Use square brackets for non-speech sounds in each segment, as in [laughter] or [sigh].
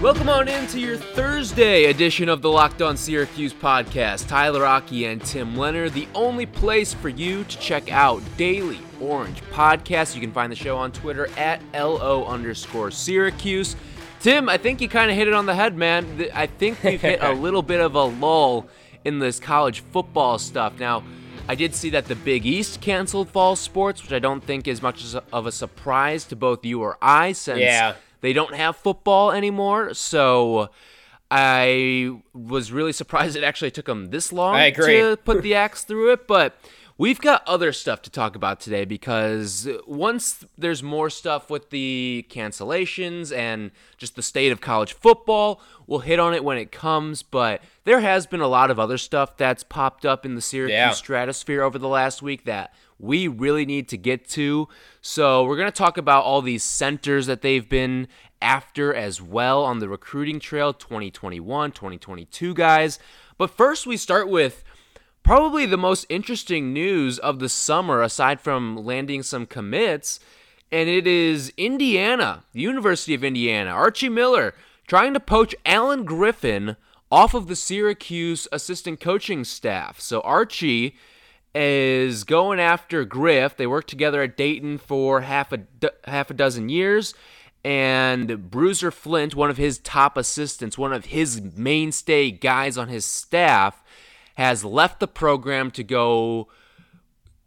Welcome on into your Thursday edition of the Locked On Syracuse podcast. Tyler Aki and Tim Leonard, the only place for you to check out daily Orange podcasts. You can find the show on Twitter at LO underscore Syracuse. Tim, I think you kind of hit it on the head, man. I think we've hit a [laughs] little bit of a lull in this college football stuff. Now, I did see that the Big East canceled fall sports, which I don't think is much of a surprise to both you or I, since yeah. They don't have football anymore. So I was really surprised it actually took them this long to put the axe through it. But We've got other stuff to talk about today because once there's more stuff with the cancellations and just the state of college football, we'll hit on it when it comes. But there has been a lot of other stuff that's popped up in the Syracuse yeah. stratosphere over the last week that we really need to get to. So we're going to talk about all these centers that they've been after as well on the recruiting trail 2021, 2022 guys. But first, we start with probably the most interesting news of the summer, aside from landing some commits, and it is Indiana, the University of Indiana. Archie Miller trying to poach Allen Griffin off of the Syracuse assistant coaching staff. So Archie is going after Griff. They worked together at Dayton for half a do- half a dozen years. And Bruiser Flint, one of his top assistants, one of his mainstay guys on his staff, has left the program to go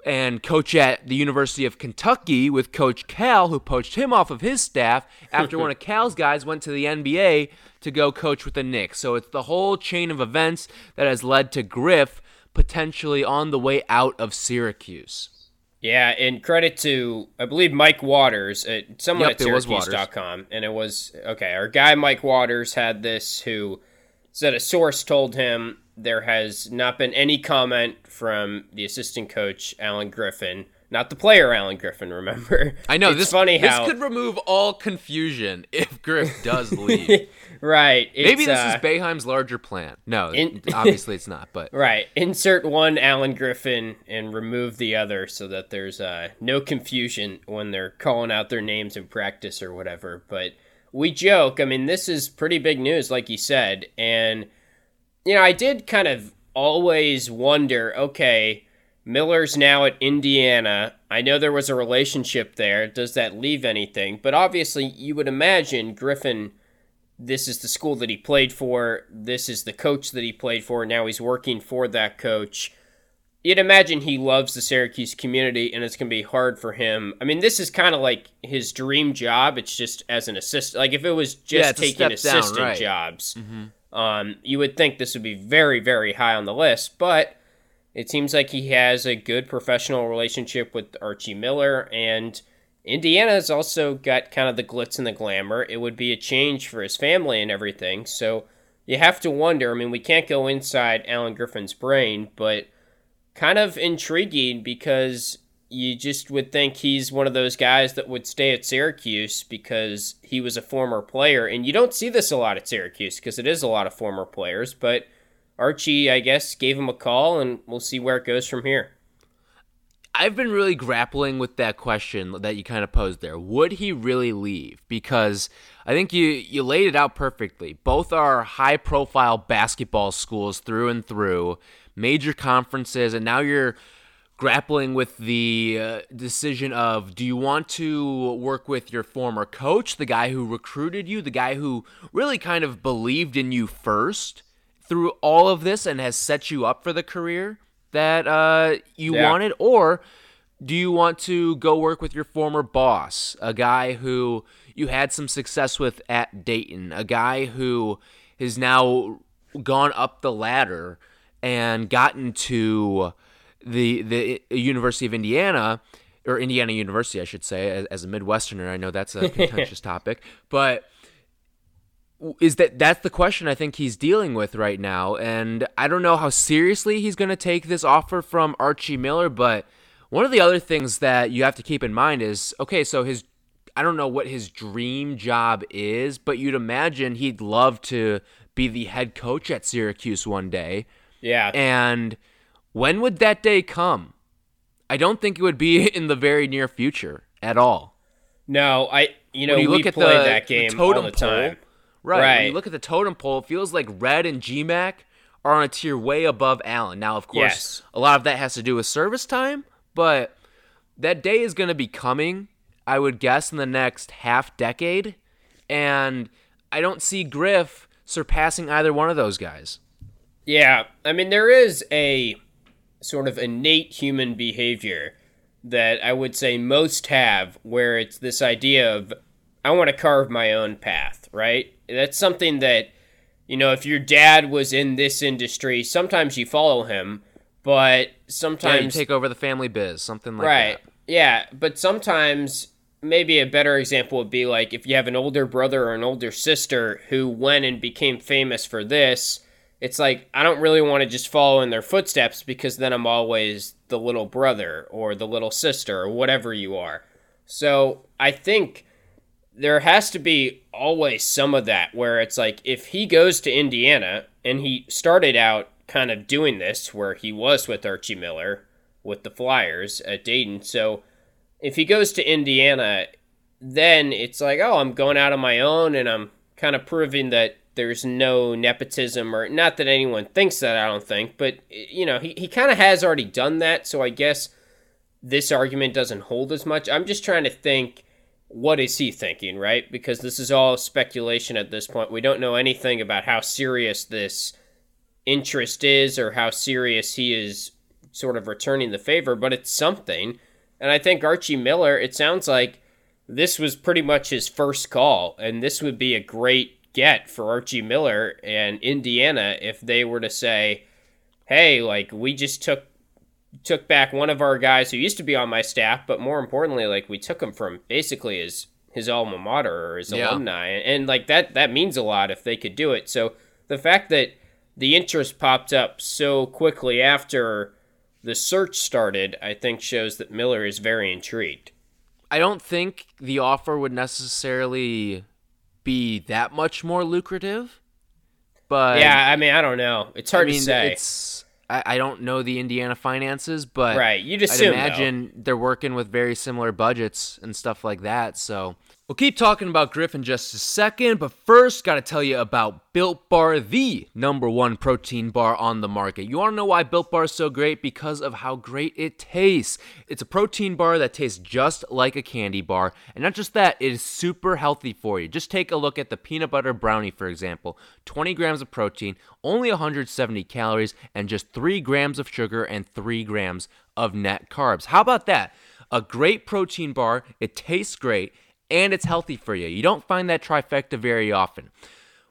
and coach at the University of Kentucky with Coach Cal, who poached him off of his staff after one of [laughs] Cal's guys went to the NBA to go coach with the Knicks. So it's the whole chain of events that has led to Griff potentially on the way out of Syracuse. Yeah, and credit to I believe Mike Waters, uh, someone yep, at Syracuse.com, and it was okay. Our guy Mike Waters had this, who said a source told him there has not been any comment from the assistant coach Allen Griffin, not the player Alan Griffin. Remember, [laughs] I know it's this. Funny this how could remove all confusion if Griff does [laughs] leave. right. Maybe this uh, is Boeheim's larger plan. No, in, [laughs] obviously it's not. But right, insert one Alan Griffin and remove the other so that there's uh, no confusion when they're calling out their names in practice or whatever. But we joke. I mean, this is pretty big news, like you said, and you know, I did kind of always wonder okay, Miller's now at Indiana. I know there was a relationship there. Does that leave anything? But obviously, you would imagine Griffin, this is the school that he played for. This is the coach that he played for. Now he's working for that coach. You'd imagine he loves the Syracuse community and it's going to be hard for him. I mean, this is kind of like his dream job. It's just as an assistant. Like if it was just yeah, taking assistant down, right. jobs. Mm-hmm um, you would think this would be very, very high on the list, but it seems like he has a good professional relationship with Archie Miller, and Indiana has also got kind of the glitz and the glamour. It would be a change for his family and everything, so you have to wonder. I mean, we can't go inside Allen Griffin's brain, but kind of intriguing because you just would think he's one of those guys that would stay at Syracuse because he was a former player. And you don't see this a lot at Syracuse because it is a lot of former players. But Archie, I guess, gave him a call, and we'll see where it goes from here. I've been really grappling with that question that you kind of posed there. Would he really leave? Because I think you you laid it out perfectly. Both are high profile basketball schools through and through, major conferences, and now you're grappling with the uh, decision of do you want to work with your former coach, the guy who recruited you, the guy who really kind of believed in you first through all of this and has set you up for the career that uh, you yeah. wanted, or do you want to go work with your former boss, a guy who you had some success with at Dayton, a guy who has now gone up the ladder and gotten to the the uh, University of Indiana or Indiana University, I should say, as, as a Midwesterner. I know that's a [laughs] contentious topic, but is that that's the question I think he's dealing with right now, and I don't know how seriously he's going to take this offer from Archie Miller, but one of the other things that you have to keep in mind is okay, so his I don't know what his dream job is, but you'd imagine he'd love to be the head coach at Syracuse one day. Yeah. And when would that day come? I don't think it would be [laughs] in the very near future at all. No, I you know you we look at play the, that game the totem all the pole, time. Right. Right. When you look at the totem pole, it feels like Red and GMAC are on a tier way above Allen. Now, of course, Yes. a lot of that has to do with service time, but that day is going to be coming, I would guess, in the next half decade. And I don't see Griff surpassing either one of those guys. Yeah, I mean there is a sort of innate human behavior that I would say most have where it's this idea of I want to carve my own path, right? That's something that you know, if your dad was in this industry, sometimes you follow him, but Yeah, you sometimes take over the family biz, something like right. that. Right. Yeah, but sometimes maybe a better example would be like if you have an older brother or an older sister who went and became famous for this, it's like I don't really want to just follow in their footsteps because then I'm always the little brother or the little sister or whatever you are. So, I think there has to be always some of that where it's like if he goes to Indiana and he started out kind of doing this where he was with Archie Miller with the Flyers at Dayton. So if he goes to Indiana, then it's like, oh, I'm going out on my own and I'm kind of proving that there's no nepotism or not that anyone thinks that, I don't think, but you know, he, he kind of has already done that. So I guess this argument doesn't hold as much. I'm just trying to think what is he thinking, right? Because this is all speculation at this point. We don't know anything about how serious this interest is or how serious he is sort of returning the favor, but it's something. And I think Archie Miller, it sounds like this was pretty much his first call, and this would be a great get for Archie Miller and Indiana if they were to say, "Hey, like we just took took back one of our guys who used to be on my staff, but more importantly, like we took him from basically his his alma mater or his Yeah. alumni, and, and like that that means a lot if they could do it. So the fact that the interest popped up so quickly after the search started, I think shows that Miller is very intrigued. I don't think the offer would necessarily be that much more lucrative. But yeah, I mean, I don't know. It's hard I mean, to say. It's I, I don't know the Indiana finances, but Right, you just I'd though. imagine they're working with very similar budgets and stuff like that. So we'll keep talking about Griff in just a second, but first, got to tell you about Built Bar, the number one protein bar on the market. You want to know why Built Bar is so great? Because of how great it tastes. It's a protein bar that tastes just like a candy bar, and not just that, it is super healthy for you. Just take a look at the peanut butter brownie, for example 20 grams of protein, only 170 calories, and just 3 grams of sugar and 3 grams of net carbs. How about that? A great protein bar, it tastes great, and it's healthy for you. You don't find that trifecta very often.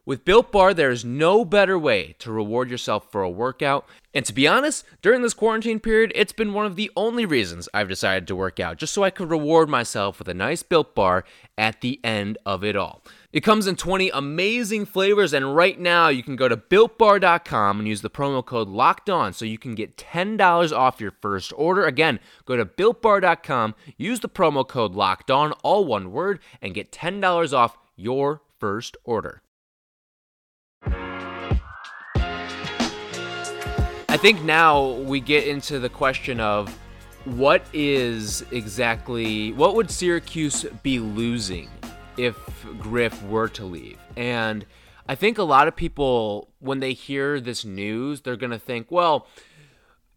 With Built Bar, there's no better way to reward yourself for a workout. And to be honest, during this quarantine period, it's been one of the only reasons I've decided to work out, just so I could reward myself with a nice Built Bar at the end of it all. It comes in 20 amazing flavors, and right now you can go to builtbar.com and use the promo code locked on so you can get $10 off your first order. Again, go to builtbar.com, use the promo code locked on, all one word, and get $10 off your first order. I think now we get into the question of what is exactly what would Syracuse be losing if Griff were to leave? And I think a lot of people when they hear this news, they're going to think, well,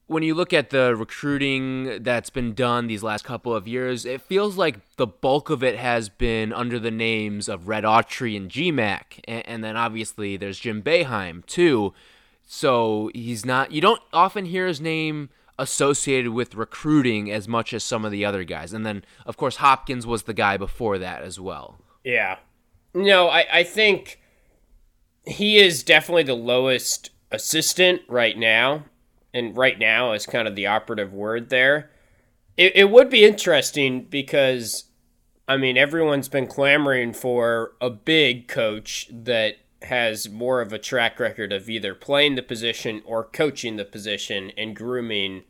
when you look at the recruiting that's been done these last couple of years, it feels like the bulk of it has been under the names of Red Autry and GMAC. And, and then obviously there's Jim Boeheim too. So he's not, you don't often hear his name associated with recruiting as much as some of the other guys. And then, of course, Hopkins was the guy before that as well. Yeah. No, I, I think he is definitely the lowest assistant right now. And right now is kind of the operative word there. It, it would be interesting because, I mean, everyone's been clamoring for a big coach that has more of a track record of either playing the position or coaching the position and grooming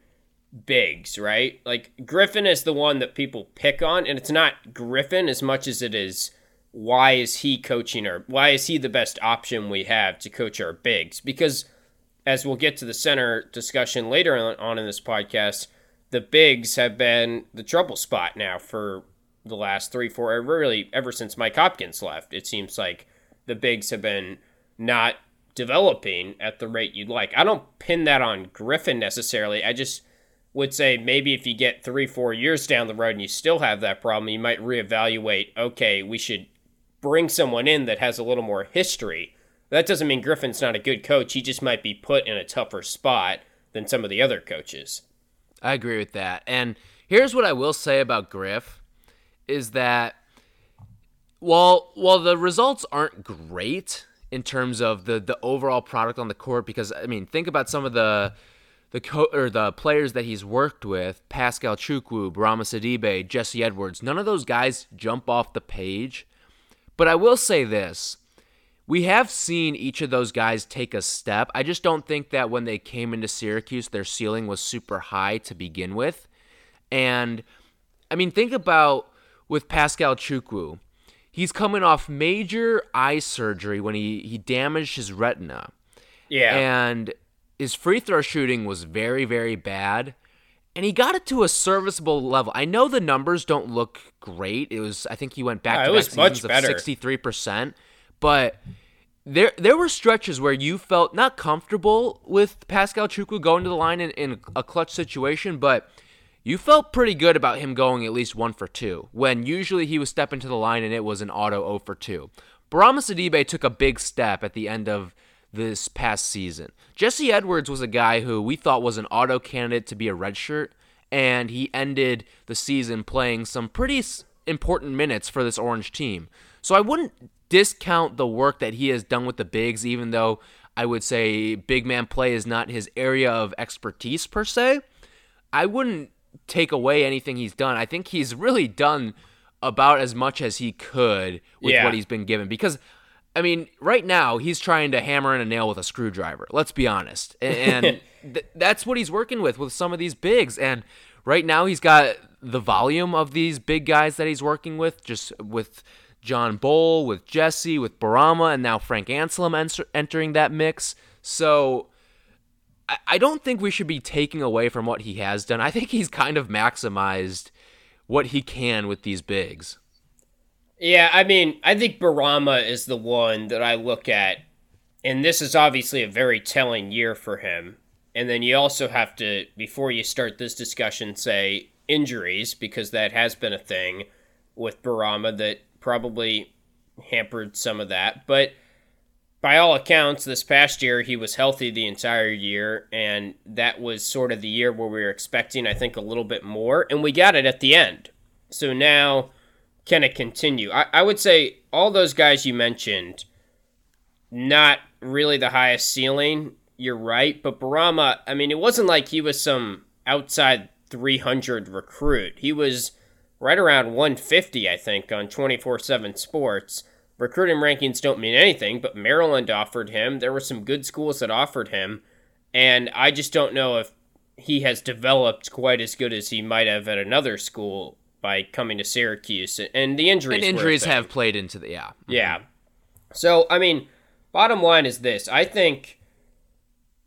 bigs, right? Like Griffin is the one that people pick on, and it's not Griffin as much as it is why is he coaching or why is he the best option we have to coach our bigs? Because as we'll get to the center discussion later on, on in this podcast, the bigs have been the trouble spot now for the last three, four, really ever since Mike Hopkins left. It seems like the bigs have been not developing at the rate you'd like. I don't pin that on Griffin necessarily. I just would say maybe if you get three, four years down the road and you still have that problem, you might reevaluate. Okay, we should bring someone in that has a little more history. That doesn't mean Griffin's not a good coach. He just might be put in a tougher spot than some of the other coaches. I agree with that. And here's what I will say about Griff is that while while the results aren't great in terms of the the overall product on the court because I mean think about some of the the co- or the players that he's worked with, Pascal Chukwu, Bourama Sidibe, Jesse Edwards, none of those guys jump off the page. But I will say this. We have seen each of those guys take a step. I just don't think that when they came into Syracuse, their ceiling was super high to begin with. And I mean, think about with Pascal Chukwu. He's coming off major eye surgery when he, he damaged his retina. Yeah. And his free throw shooting was very, very bad. And he got it to a serviceable level. I know the numbers don't look great. It was, I think he went back Yeah, to back was much seasons of better. sixty-three percent. But there, there were stretches where you felt not comfortable with Pascal Chukwu going to the line in, in a clutch situation, but you felt pretty good about him going at least one for two. When usually he was stepping to the line and it was an auto 0 for two. Bourama Sidibe took a big step at the end of this past season. Jesse Edwards was a guy who we thought was an auto candidate to be a redshirt, and he ended the season playing some pretty important minutes for this Orange team. So I wouldn't discount the work that he has done with the bigs, even though I would say big man play is not his area of expertise per se. I wouldn't take away anything he's done. I think he's really done about as much as he could with Yeah. what he's been given because I mean, right now he's trying to hammer in a nail with a screwdriver. Let's be honest, and, [laughs] th- that's what he's working with with some of these bigs. And right now he's got the volume of these big guys that he's working with, just with John Bol, with Jesse, with Bourama, and now Frank Anselem enter- entering that mix. So I- I don't think we should be taking away from what he has done. I think he's kind of maximized what he can with these bigs. Yeah, I mean, I think Bourama is the one that I look at, and this is obviously a very telling year for him. And then you also have to, before you start this discussion, say injuries, because that has been a thing with Bourama that probably hampered some of that. But by all accounts, this past year he was healthy the entire year, and that was sort of the year where we were expecting, I think, a little bit more, and we got it at the end. So now, can it continue? I, I would say all those guys you mentioned, not really the highest ceiling. You're right, but Bourama, I mean, it wasn't like he was some outside 300 recruit. He was right around 150, I think, on 24 7 sports. Recruiting rankings don't mean anything, but Maryland offered him. There were some good schools that offered him. And I just don't know if he has developed quite as good as he might have at another school by coming to Syracuse. And the injuries, And injuries have played into the yeah. Mm-hmm. Yeah. So, I mean, bottom line is this. I think,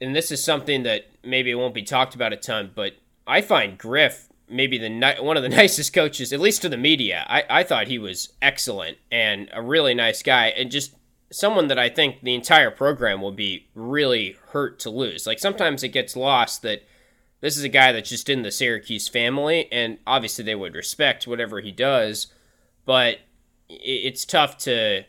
and this is something that maybe it won't be talked about a ton, but I find Griff maybe the ni- one of the [laughs] nicest coaches, at least to the media. I, I thought he was excellent and a really nice guy, and just someone that I think the entire program will be really hurt to lose. Like sometimes it gets lost that this is a guy that's just in the Syracuse family, and obviously they would respect whatever he does, but it's tough to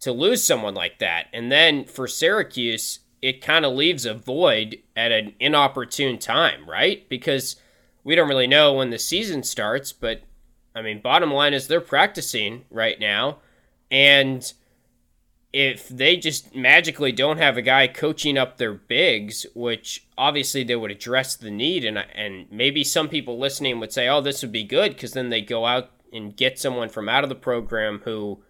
to lose someone like that. And then for Syracuse, it kind of leaves a void at an inopportune time, right? Because we don't really know when the season starts, but I mean, bottom line is they're practicing right now. And if they just magically don't have a guy coaching up their bigs, which obviously they would address the need, and and maybe some people listening would say, "Oh, this would be good," because then they go out and get someone from out of the program who,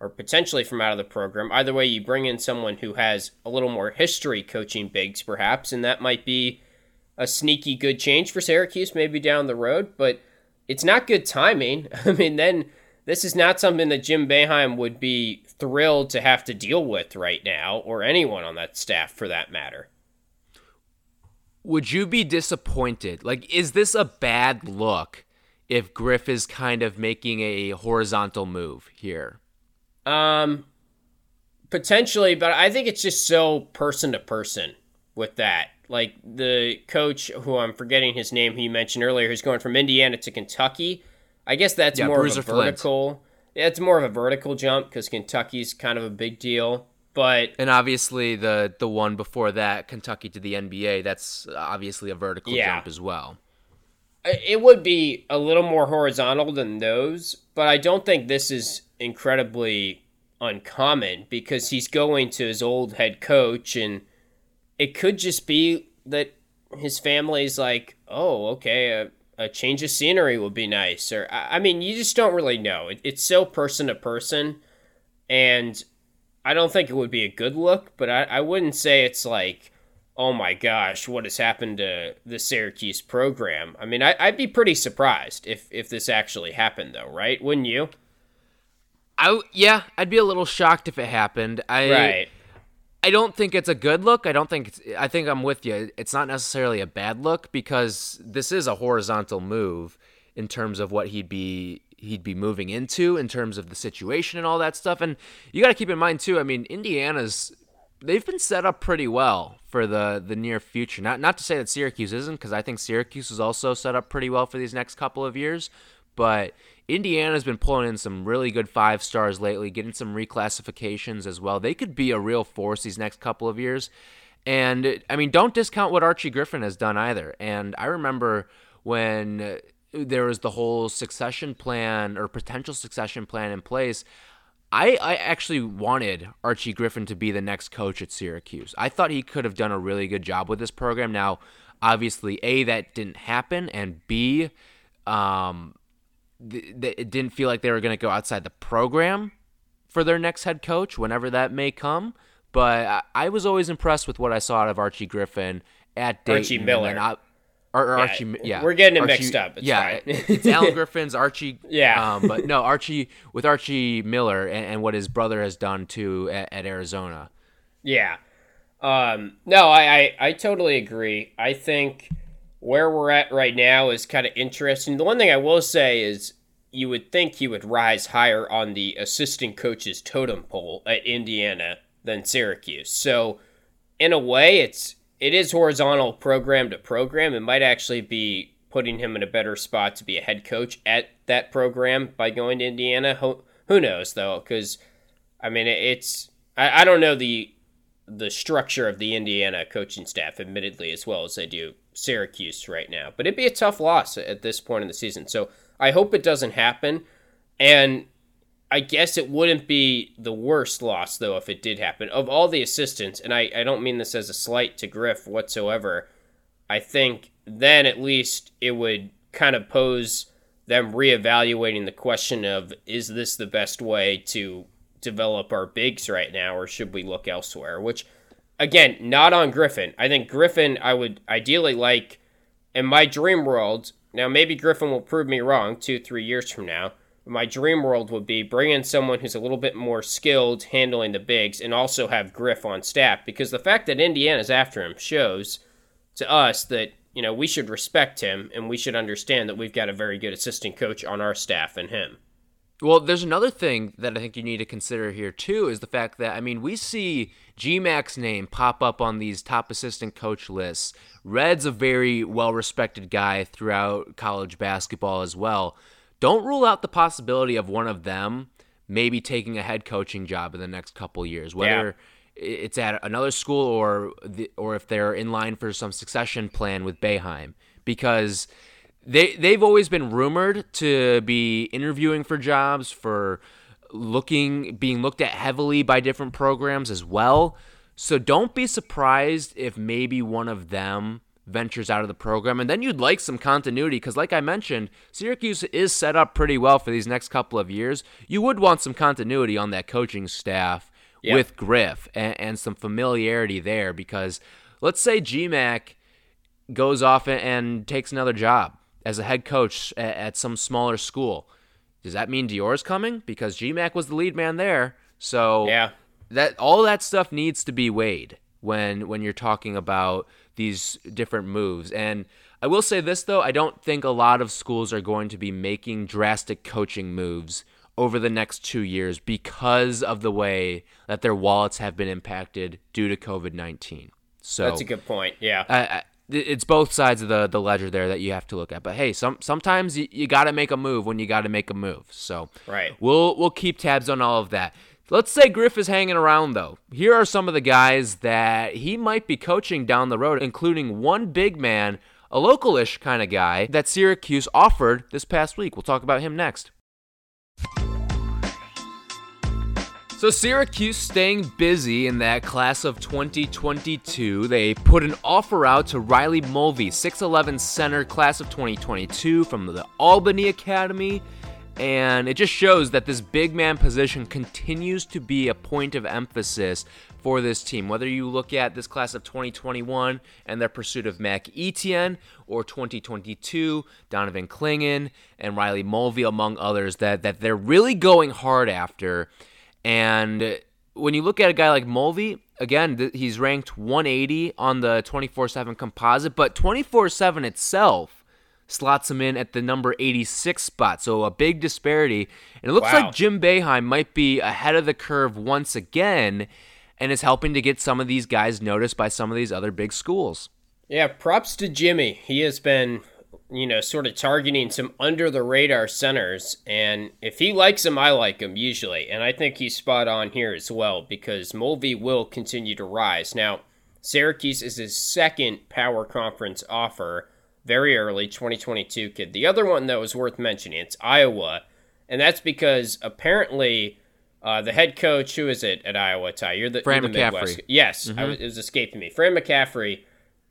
or potentially from out of the program. Either way, you bring in someone who has a little more history coaching bigs, perhaps, and that might be a sneaky good change for Syracuse, maybe down the road. But it's not good timing. [laughs] I mean, then this is not something that Jim Boeheim would be thrilled to have to deal with right now, or anyone on that staff for that matter. Would you be disappointed? Like, is this a bad look if Griff is kind of making a horizontal move here? Um, Potentially, but I think it's just so person to person with that. Like the coach, who I'm forgetting his name, who you mentioned earlier, who's going from Indiana to Kentucky. I guess that's Yeah, more Bruiser of a vertical. Yeah, it's more of a vertical jump because Kentucky's kind of a big deal. But And obviously the the one before that, Kentucky to the NBA, that's obviously a vertical Yeah. jump as well. it would be a little more horizontal than those, but I don't think this is incredibly uncommon because he's going to his old head coach, and it could just be that his family's like, oh, okay, a, a change of scenery would be nice. Or, I mean, you just don't really know. It, it's so person to person, and I don't think it would be a good look, but I, I wouldn't say it's like, oh my gosh, what has happened to the Syracuse program? I mean, I, I'd be pretty surprised if, if this actually happened, though, right? Wouldn't you? I yeah, I'd be a little shocked if it happened. I Right. I don't think it's a good look. I don't think I think I'm with you. It's not necessarily a bad look because this is a horizontal move in terms of what he'd be he'd be moving into in terms of the situation and all that stuff. And you got to keep in mind too. I mean, Indiana's they've been set up pretty well for the the near future. Not not to say that Syracuse isn't because I think Syracuse is also set up pretty well for these next couple of years, but Indiana's been pulling in some really good five stars lately, getting some reclassifications as well. They could be a real force these next couple of years. And I mean, don't discount what Archie Griffin has done either. And I remember when there was the whole succession plan or potential succession plan in place. I, I actually wanted Archie Griffin to be the next coach at Syracuse. I thought he could have done a really good job with this program. Now, obviously, A, that didn't happen, and B, um, th- th- it didn't feel like they were going to go outside the program for their next head coach, whenever that may come. But I, I was always impressed with what I saw out of Archie Griffin at Dayton. Archie Miller. I- or, or Yeah, Archie, yeah, we're getting it Archie- mixed up. It's yeah, it's Allen [laughs] Griffin's Archie. Yeah. um, but no, Archie with Archie Miller and, and what his brother has done too at, at Arizona. Yeah. Um, no, I, I, I totally agree. I think where we're at right now is kind of interesting. The one thing I will say is you would think he would rise higher on the assistant coach's totem pole at Indiana than Syracuse. So in a way it's it is horizontal program to program. It might actually be putting him in a better spot to be a head coach at that program by going to Indiana. Who, who knows though? Because I mean, it's I, I don't know the the structure of the Indiana coaching staff, admittedly, as well as I do Syracuse right now. But it'd be a tough loss at this point in the season. So I hope it doesn't happen. And I guess it wouldn't be the worst loss, though, if it did happen. Of all the assistants, and I, I don't mean this as a slight to Griff whatsoever, I think then at least it would kind of pose them reevaluating the question of is this the best way to develop our bigs right now, or should we look elsewhere? Which, again, not on Griffin. I think Griffin, I would ideally like in my dream world. Now, maybe Griffin will prove me wrong two, three years from now. My dream world would be bring in someone who's a little bit more skilled handling the bigs and also have Griff on staff because the fact that Indiana's after him shows to us that, you know, we should respect him and we should understand that we've got a very good assistant coach on our staff and him. Well, there's another thing that I think you need to consider here too is the fact that I mean we see GMAC's name pop up on these top assistant coach lists. Red's a very well respected guy throughout college basketball as well. Don't rule out the possibility of one of them maybe taking a head coaching job in the next couple years, whether it's at another school or the, or if they're in line for some succession plan with Boeheim because they they've always been rumored to be interviewing for jobs for looking being looked at heavily by different programs as well. So don't be surprised if maybe one of them ventures out of the program and then you'd like some continuity because like I mentioned, Syracuse is set up pretty well for these next couple of years. You would want some continuity on that coaching staff Yeah. with Griff and, and some familiarity there because let's say GMAC goes off and takes another job as a head coach at, at some smaller school. Does that mean Dior's coming? Because GMAC was the lead man there. So Yeah. that all that stuff needs to be weighed when when you're talking about these different moves. And I will say this though, I don't think a lot of schools are going to be making drastic coaching moves over the next two years because of the way that their wallets have been impacted due to COVID 19. So that's a good point. Yeah. I, I, it's both sides of the, the ledger there that you have to look at. But hey, some sometimes you, you got to make a move when you got to make a move. So right. we'll we'll keep tabs on all of that. Let's say Griff is hanging around though. Here are some of the guys that he might be coaching down the road, including one big man, a localish kind of guy that Syracuse offered this past week. We'll talk about him next. So Syracuse staying busy in that class of 2022. They put an offer out to Riley Mulvey, 6'11 center, class of 2022 from the Albany Academy. And it just shows that this big man position continues to be a point of emphasis for this team. Whether you look at this class of 2021 and their pursuit of Mac Etienne, or 2022, Donovan Clingan and Riley Mulvey, among others, that, that they're really going hard after. And when you look at a guy like Mulvey, again, he's ranked 180 on the 24 7 composite, but 24 7 itself slots him in at the number 86 spot. So a big disparity. And it looks wow. like Jim Boeheim might be ahead of the curve once again and is helping to get some of these guys noticed by some of these other big schools. Yeah, props to Jimmy. He has been, you know, sort of targeting some under the radar centers. And if he likes him, I like him usually. And I think he's spot on here as well because Mulvey will continue to rise. Now, Syracuse is his second power conference offer very early 2022 kid. The other one that was worth mentioning, it's Iowa, and that's because apparently uh, the head coach, who is it at Iowa? Ty, you're the, Fran you're the McCaffery. Midwest. Yes, mm-hmm. it was escaping me. Fran McCaffery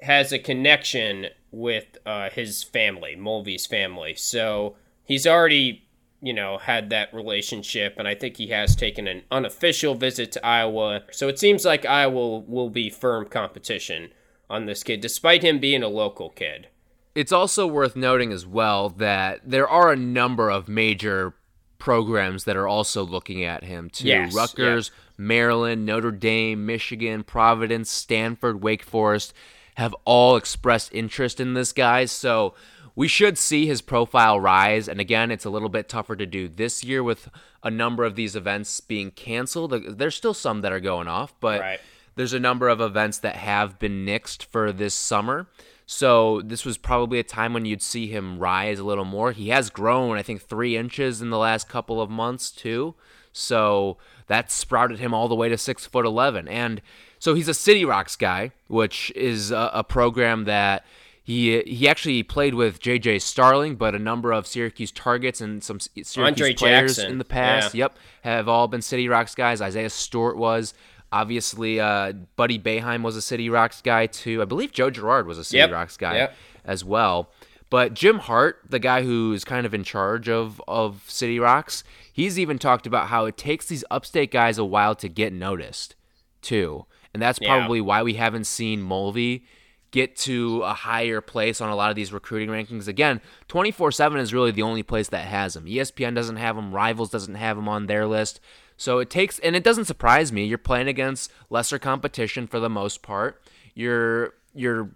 has a connection with uh, his family, Mulvey's family, so he's already you know had that relationship, and I think he has taken an unofficial visit to Iowa. So it seems like Iowa will be firm competition on this kid, despite him being a local kid. It's also worth noting as well that there are a number of major programs that are also looking at him too. Yes, Rutgers, Maryland, Notre Dame, Michigan, Providence, Stanford, Wake Forest have all expressed interest in this guy. So we should see his profile rise. And again, it's a little bit tougher to do this year with a number of these events being canceled. There's still some that are going off, but right. there's a number of events that have been nixed for this summer. So this was probably a time when you'd see him rise a little more. He has grown, I think, three inches in the last couple of months too. So that sprouted him all the way to six foot eleven. And so he's a City Rocks guy, which is a, a program that he he actually played with J.J. Starling, but a number of Syracuse targets and some Syracuse Andre players Jackson. in the past, yeah. yep, have all been City Rocks guys. Isaiah Stewart was. Obviously, uh, Buddy Boeheim was a City Rocks guy too. I believe Joe Girard was a City yep. Rocks guy yep. as well. But Jim Hart, the guy who is kind of in charge of, of City Rocks, he's even talked about how it takes these upstate guys a while to get noticed, too. And that's probably yeah. why we haven't seen Mulvey get to a higher place on a lot of these recruiting rankings. Again, 24 7 is really the only place that has him. ESPN doesn't have him, Rivals doesn't have him on their list. So it takes, and it doesn't surprise me. You're playing against lesser competition for the most part. You're you're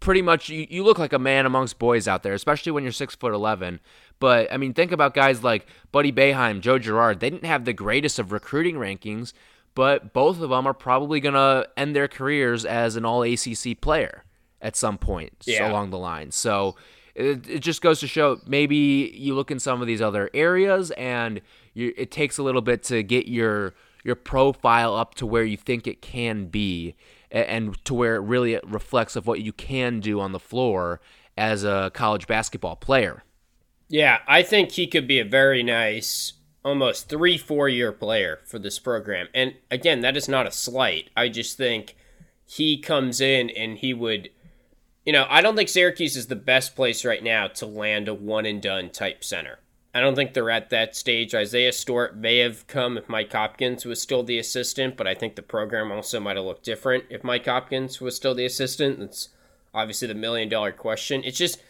pretty much you, you look like a man amongst boys out there, especially when you're six foot eleven. But I mean, think about guys like Buddy Boeheim, Joe Girard. They didn't have the greatest of recruiting rankings, but both of them are probably gonna end their careers as an All ACC player at some point yeah. along the line. So it, it just goes to show maybe you look in some of these other areas and you, it takes a little bit to get your your profile up to where you think it can be and, and to where it really reflects of what you can do on the floor as a college basketball player. Yeah, I think he could be a very nice almost 3 4 year player for this program. And again, that is not a slight. I just think he comes in and he would you know, I don't think Syracuse is the best place right now to land a one and done type center. I don't think they're at that stage. Isaiah Stewart may have come if Mike Hopkins was still the assistant, but I think the program also might have looked different if Mike Hopkins was still the assistant. That's obviously the million dollar question. It's just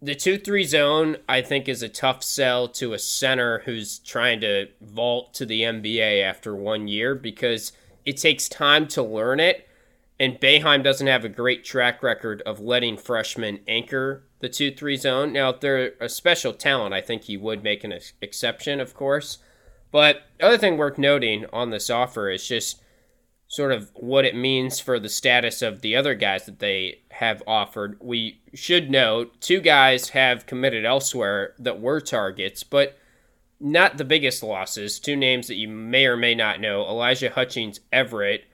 the 2 3 zone, I think, is a tough sell to a center who's trying to vault to the NBA after one year because it takes time to learn it. and Boeheim doesn't have a great track record of letting freshmen anchor the 2 3 zone. Now, if they're a special talent, I think he would make an ex- exception, of course. But other thing worth noting on this offer is just sort of what it means for the status of the other guys that they have offered. We should note two guys have committed elsewhere that were targets, but not the biggest losses. Two names that you may or may not know Elijah Hutchings Everett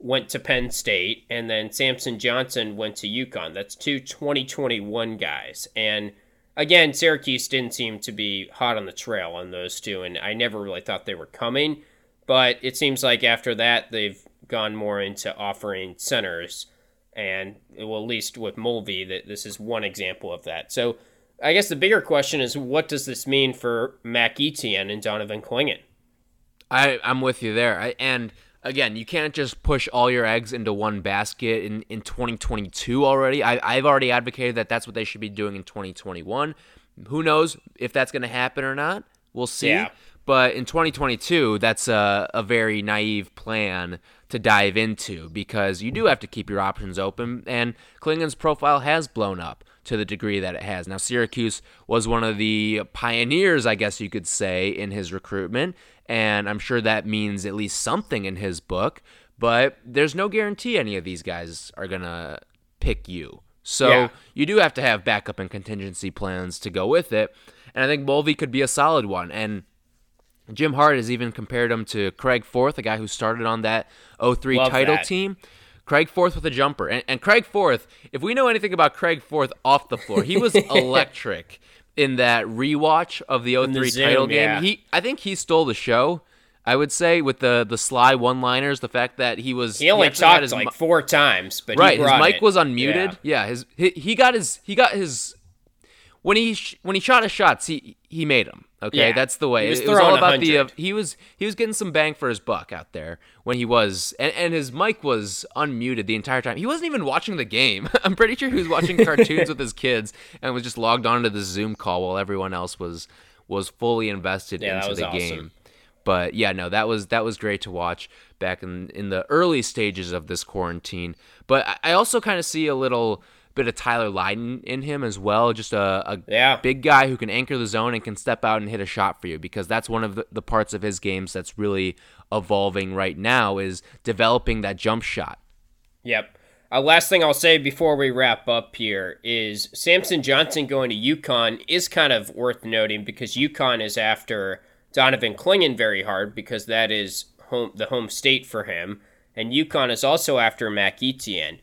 went to Penn State, and then Samson Johnson went to UConn. That's two 2021 guys. And again, Syracuse didn't seem to be hot on the trail on those two, and I never really thought they were coming. But it seems like after that, they've gone more into offering centers, and well, at least with Mulvey, that this is one example of that. So I guess the bigger question is, what does this mean for Mac Etienne and Donovan Clingan? I I'm with you there, I, and again, you can't just push all your eggs into one basket in, in 2022 already. I, I've already advocated that that's what they should be doing in 2021. Who knows if that's going to happen or not? We'll see. Yeah. But in 2022, that's a, a very naive plan to dive into because you do have to keep your options open, and Clingan's profile has blown up to the degree that it has. Now, Syracuse was one of the pioneers, I guess you could say, in his recruitment, and I'm sure that means at least something in his book. But there's no guarantee any of these guys are gonna pick you. So yeah. you do have to have backup and contingency plans to go with it. And I think Mulvey could be a solid one. And Jim Hart has even compared him to Craig Forth, a guy who started on that 03 Love title that. team. Craig Forth with a jumper. And, and, Craig Forth, if we know anything about Craig Forth off the floor, he was [laughs] electric in that rewatch of the 03 the title game. Yeah. He I think he stole the show. I would say with the the sly one liners, the fact that he was he only he talked his, like four times, but right, his mic it. was unmuted. Yeah. yeah, his he, he got his he got his when he when he shot his shots, he he made them. Okay, yeah. that's the way. Was it, was all about 100. the. Uh, he was he was getting some bang for his buck out there when he was, and, and his mic was unmuted the entire time. He wasn't even watching the game. [laughs] I'm pretty sure he was watching [laughs] cartoons with his kids and was just logged on to the Zoom call while everyone else was was fully invested yeah, into the awesome. game. But yeah, no, that was that was great to watch back in in the early stages of this quarantine. But I also kind of see a little bit of Tyler Lydon in him as well. Just a, a yeah. big guy who can anchor the zone and can step out and hit a shot for you because that's one of the, the parts of his games that's really evolving right now is developing that jump shot. Yep. Uh, last thing I'll say before we wrap up here is Samson Johnson going to UConn is kind of worth noting because UConn is after Donovan Clingan very hard because that is home the home state for him, and UConn is also after Mac Etienne.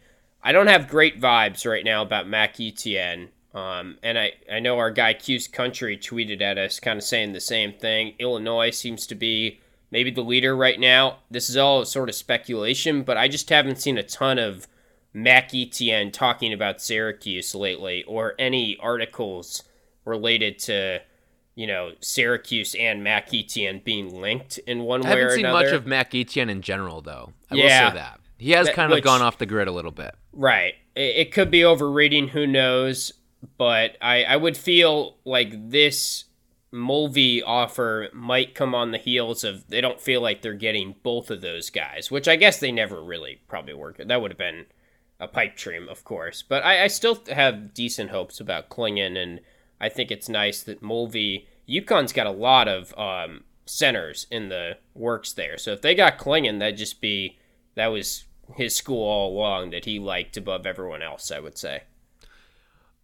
I don't have great vibes right now about Mac Etienne. Um, and I, I know our guy Cuse Country tweeted at us kind of saying the same thing. Illinois seems to be maybe the leader right now. This is all sort of speculation, but I just haven't seen a ton of Mac Etienne talking about Syracuse lately or any articles related to, you know, Syracuse and Mac Etienne being linked in one way or another. I haven't seen much of Mac Etienne in general, though. I yeah. will say that. He has that, kind of which, gone off the grid a little bit. Right. It, it could be overreading, who knows? But I, I would feel like this Mulvey offer might come on the heels of they don't feel like they're getting both of those guys, which I guess they never really probably worked. That would have been a pipe dream, of course. But I, I still have decent hopes about Clingan, and I think it's nice that Mulvey. UConn's got a lot of um, centers in the works there. So if they got Clingan, that'd just be that was his school all along that he liked above everyone else, I would say.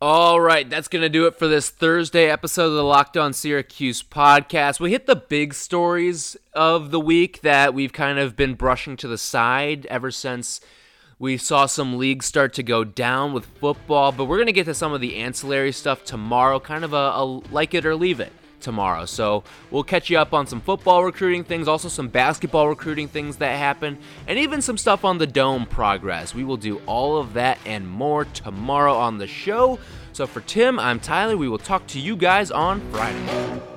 All right, that's going to do it for this Thursday episode of the Locked On Syracuse podcast. We hit the big stories of the week that we've kind of been brushing to the side ever since we saw some leagues start to go down with football, but we're going to get to some of the ancillary stuff tomorrow, kind of a, a like it or leave it tomorrow. So we'll catch you up on some football recruiting things, also some basketball recruiting things that happen, and even some stuff on the dome progress. We will do all of that and more tomorrow on the show. So for Tim, I'm Tyler. We will talk to you guys on Friday.